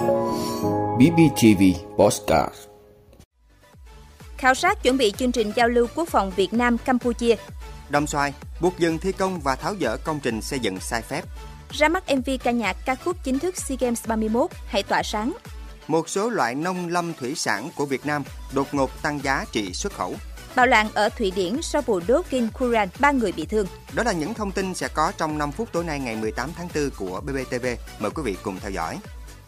BBTV Postcard Khảo sát chuẩn bị chương trình giao lưu quốc phòng Việt Nam Campuchia. Đồng xoài buộc dừng thi công và tháo dỡ công trình xây dựng sai phép. Ra mắt MV ca nhạc ca khúc chính thức SEA Games 31 Hãy tỏa sáng. Một số loại nông lâm thủy sản của Việt Nam đột ngột tăng giá trị xuất khẩu. Bạo loạn ở Thụy Điển sau vụ đốt kinh Quran, ba người bị thương. Đó là những thông tin sẽ có trong 5 phút tối nay ngày 18 tháng 4 của BBTV. Mời quý vị cùng theo dõi.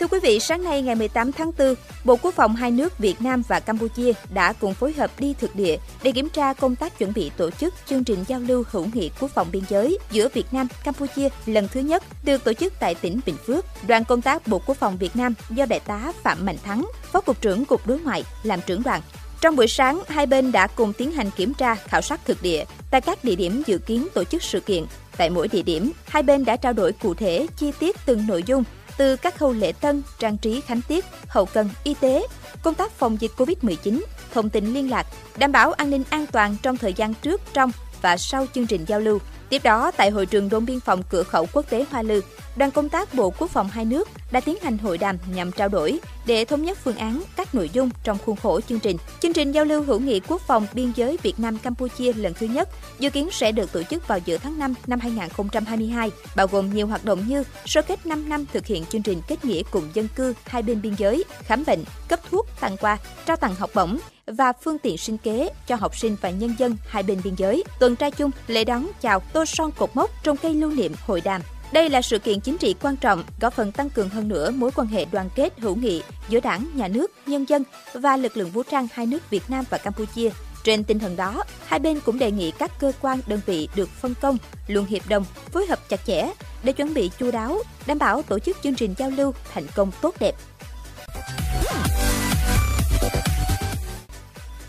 Thưa quý vị, sáng nay ngày 18 tháng 4, Bộ Quốc phòng hai nước Việt Nam và Campuchia đã cùng phối hợp đi thực địa để kiểm tra công tác chuẩn bị tổ chức chương trình giao lưu hữu nghị quốc phòng biên giới giữa Việt Nam Campuchia lần thứ nhất được tổ chức tại tỉnh Bình Phước. Đoàn công tác Bộ Quốc phòng Việt Nam do đại tá Phạm Mạnh Thắng, Phó cục trưởng Cục Đối ngoại làm trưởng đoàn. Trong buổi sáng, hai bên đã cùng tiến hành kiểm tra, khảo sát thực địa tại các địa điểm dự kiến tổ chức sự kiện. Tại mỗi địa điểm, hai bên đã trao đổi cụ thể chi tiết từng nội dung từ các khâu lễ tân, trang trí khánh tiết, hậu cần, y tế, công tác phòng dịch COVID-19, thông tin liên lạc, đảm bảo an ninh an toàn trong thời gian trước, trong và sau chương trình giao lưu. Tiếp đó, tại hội trường đồn biên phòng cửa khẩu quốc tế Hoa Lư, đoàn công tác Bộ Quốc phòng hai nước đã tiến hành hội đàm nhằm trao đổi để thống nhất phương án các nội dung trong khuôn khổ chương trình. Chương trình giao lưu hữu nghị quốc phòng biên giới Việt Nam Campuchia lần thứ nhất dự kiến sẽ được tổ chức vào giữa tháng 5 năm 2022, bao gồm nhiều hoạt động như sơ kết 5 năm thực hiện chương trình kết nghĩa cùng dân cư hai bên biên giới, khám bệnh, cấp thuốc, tặng quà, trao tặng học bổng, và phương tiện sinh kế cho học sinh và nhân dân hai bên biên giới. Tuần tra chung, lễ đón chào tô son cột mốc trong cây lưu niệm hội đàm. Đây là sự kiện chính trị quan trọng, góp phần tăng cường hơn nữa mối quan hệ đoàn kết hữu nghị giữa đảng, nhà nước, nhân dân và lực lượng vũ trang hai nước Việt Nam và Campuchia. Trên tinh thần đó, hai bên cũng đề nghị các cơ quan, đơn vị được phân công, luôn hiệp đồng, phối hợp chặt chẽ để chuẩn bị chu đáo, đảm bảo tổ chức chương trình giao lưu thành công tốt đẹp.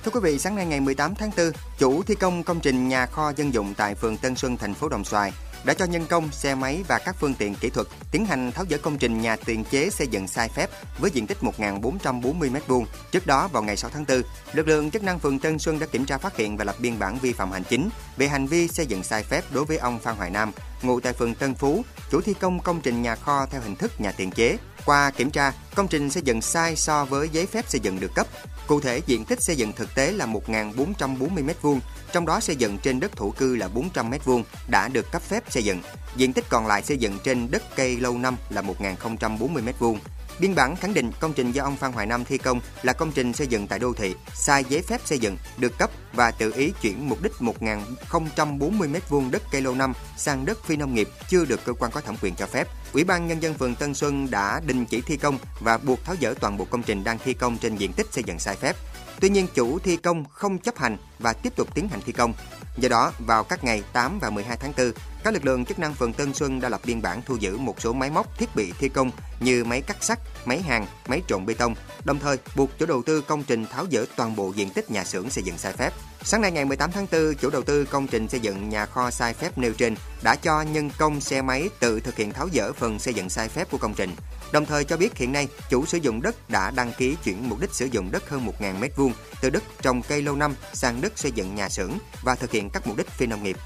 Thưa quý vị, sáng nay ngày 18 tháng 4, chủ thi công công trình nhà kho dân dụng tại phường Tân Xuân, thành phố Đồng Xoài đã cho nhân công, xe máy và các phương tiện kỹ thuật tiến hành tháo dỡ công trình nhà tiền chế xây dựng sai phép với diện tích 1.440 m2. Trước đó, vào ngày 6 tháng 4, lực lượng chức năng phường Tân Xuân đã kiểm tra phát hiện và lập biên bản vi phạm hành chính về hành vi xây dựng sai phép đối với ông Phan Hoài Nam, ngụ tại phường Tân Phú, chủ thi công công trình nhà kho theo hình thức nhà tiền chế. Qua kiểm tra, công trình xây dựng sai so với giấy phép xây dựng được cấp. Cụ thể, diện tích xây dựng thực tế là 1.440 m2, trong đó xây dựng trên đất thổ cư là 400 m2 đã được cấp phép xây dựng. Diện tích còn lại xây dựng trên đất cây lâu năm là 1.040 m2. Biên bản khẳng định công trình do ông Phan Hoài Nam thi công là công trình xây dựng tại đô thị, sai giấy phép xây dựng, được cấp và tự ý chuyển mục đích 1.040 m2 đất cây lâu năm sang đất phi nông nghiệp chưa được cơ quan có thẩm quyền cho phép. Ủy ban nhân dân phường Tân Xuân đã đình chỉ thi công và buộc tháo dỡ toàn bộ công trình đang thi công trên diện tích xây dựng sai phép. Tuy nhiên chủ thi công không chấp hành và tiếp tục tiến hành thi công. Do đó, vào các ngày 8 và 12 tháng 4, các lực lượng chức năng phường Tân Xuân đã lập biên bản thu giữ một số máy móc thiết bị thi công như máy cắt sắt, máy hàng, máy trộn bê tông, đồng thời buộc chủ đầu tư công trình tháo dỡ toàn bộ diện tích nhà xưởng xây dựng sai phép. Sáng nay ngày 18 tháng 4, chủ đầu tư công trình xây dựng nhà kho sai phép nêu trên đã cho nhân công xe máy tự thực hiện tháo dỡ phần xây dựng sai phép của công trình. Đồng thời cho biết hiện nay chủ sử dụng đất đã đăng ký chuyển mục đích sử dụng đất hơn 1.000 m2 từ đất trồng cây lâu năm sang đất xây dựng nhà xưởng và thực hiện các mục đích phi nông nghiệp.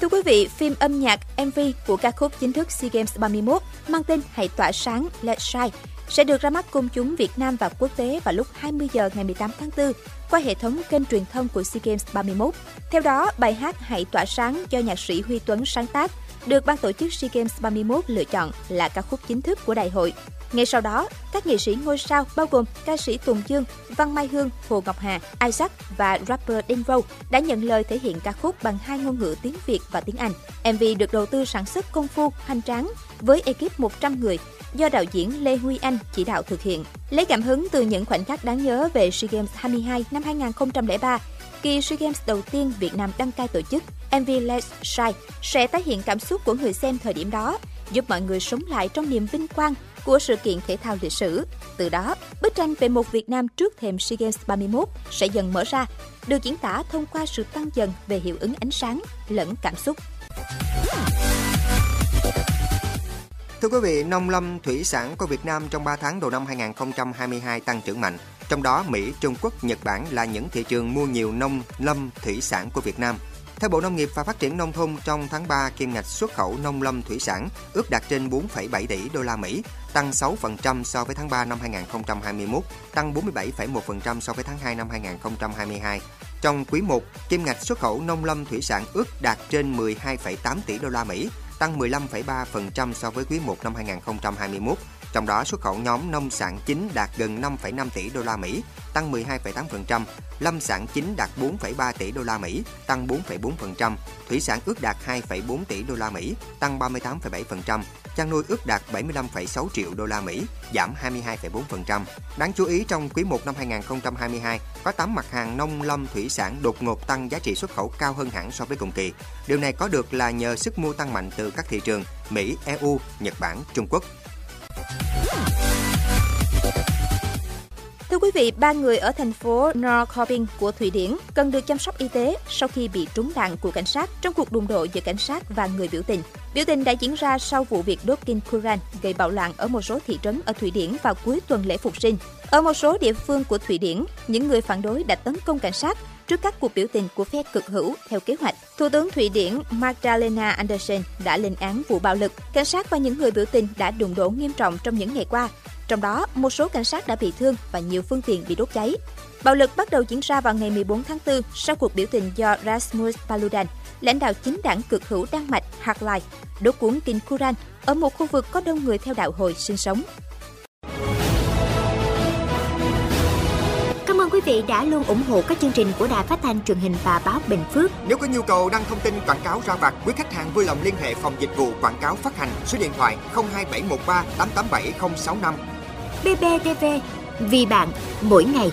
Thưa quý vị, phim âm nhạc MV của ca khúc chính thức SEA Games 31 mang tên Hãy tỏa sáng Let's Shine sẽ được ra mắt công chúng Việt Nam và quốc tế vào lúc 20 giờ ngày 18 tháng 4 qua hệ thống kênh truyền thông của SEA Games 31. Theo đó, bài hát Hãy tỏa sáng do nhạc sĩ Huy Tuấn sáng tác được ban tổ chức SEA Games 31 lựa chọn là ca khúc chính thức của đại hội. Ngay sau đó, các nghệ sĩ ngôi sao bao gồm ca sĩ Tùng Dương, Văn Mai Hương, Hồ Ngọc Hà, Isaac và rapper Denvo đã nhận lời thể hiện ca khúc bằng hai ngôn ngữ tiếng Việt và tiếng Anh. MV được đầu tư sản xuất công phu, hành tráng với ekip 100 người do đạo diễn Lê Huy Anh chỉ đạo thực hiện. Lấy cảm hứng từ những khoảnh khắc đáng nhớ về SEA Games 22 năm 2003, kỳ SEA Games đầu tiên Việt Nam đăng cai tổ chức, MV Let's Shine sẽ tái hiện cảm xúc của người xem thời điểm đó, giúp mọi người sống lại trong niềm vinh quang của sự kiện thể thao lịch sử. Từ đó, bức tranh về một Việt Nam trước thềm SEA Games 31 sẽ dần mở ra, được diễn tả thông qua sự tăng dần về hiệu ứng ánh sáng lẫn cảm xúc. Thưa quý vị, nông lâm thủy sản của Việt Nam trong 3 tháng đầu năm 2022 tăng trưởng mạnh. Trong đó, Mỹ, Trung Quốc, Nhật Bản là những thị trường mua nhiều nông lâm thủy sản của Việt Nam. Theo Bộ Nông nghiệp và Phát triển nông thôn, trong tháng 3, kim ngạch xuất khẩu nông lâm thủy sản ước đạt trên 4,7 tỷ đô la Mỹ, tăng 6% so với tháng 3 năm 2021, tăng 47,1% so với tháng 2 năm 2022. Trong quý 1, kim ngạch xuất khẩu nông lâm thủy sản ước đạt trên 12,8 tỷ đô la Mỹ, tăng 15,3% so với quý 1 năm 2021. Trong đó xuất khẩu nhóm nông sản chính đạt gần 5,5 tỷ đô la Mỹ, tăng 12,8%, lâm sản chính đạt 4,3 tỷ đô la Mỹ, tăng 4,4%, thủy sản ước đạt 2,4 tỷ đô la Mỹ, tăng 38,7%, chăn nuôi ước đạt 75,6 triệu đô la Mỹ, giảm 22,4%. Đáng chú ý trong quý 1 năm 2022, có 8 mặt hàng nông lâm thủy sản đột ngột tăng giá trị xuất khẩu cao hơn hẳn so với cùng kỳ. Điều này có được là nhờ sức mua tăng mạnh từ các thị trường Mỹ, EU, Nhật Bản, Trung Quốc. Thưa quý vị, ba người ở thành phố Norrköping của Thụy Điển cần được chăm sóc y tế sau khi bị trúng đạn của cảnh sát trong cuộc đụng độ giữa cảnh sát và người biểu tình. Biểu tình đã diễn ra sau vụ việc đốt kinh Qur'an gây bạo loạn ở một số thị trấn ở Thụy Điển vào cuối tuần lễ phục sinh. Ở một số địa phương của Thụy Điển, những người phản đối đã tấn công cảnh sát trước các cuộc biểu tình của phe cực hữu theo kế hoạch. Thủ tướng Thụy Điển Magdalena Andersson đã lên án vụ bạo lực. Cảnh sát và những người biểu tình đã đụng độ nghiêm trọng trong những ngày qua. Trong đó, một số cảnh sát đã bị thương và nhiều phương tiện bị đốt cháy. Bạo lực bắt đầu diễn ra vào ngày 14 tháng 4 sau cuộc biểu tình do Rasmus Paludan, lãnh đạo chính đảng cực hữu Đan Mạch Hạt Lai, đốt cuốn Kinh Kuran ở một khu vực có đông người theo đạo hồi sinh sống. Cảm ơn quý vị đã luôn ủng hộ các chương trình của Đài Phát thanh truyền hình và báo Bình Phước. Nếu có nhu cầu đăng thông tin quảng cáo ra vặt, quý khách hàng vui lòng liên hệ phòng dịch vụ quảng cáo phát hành số điện thoại 02713 887065. BBTV, vì bạn, mỗi ngày.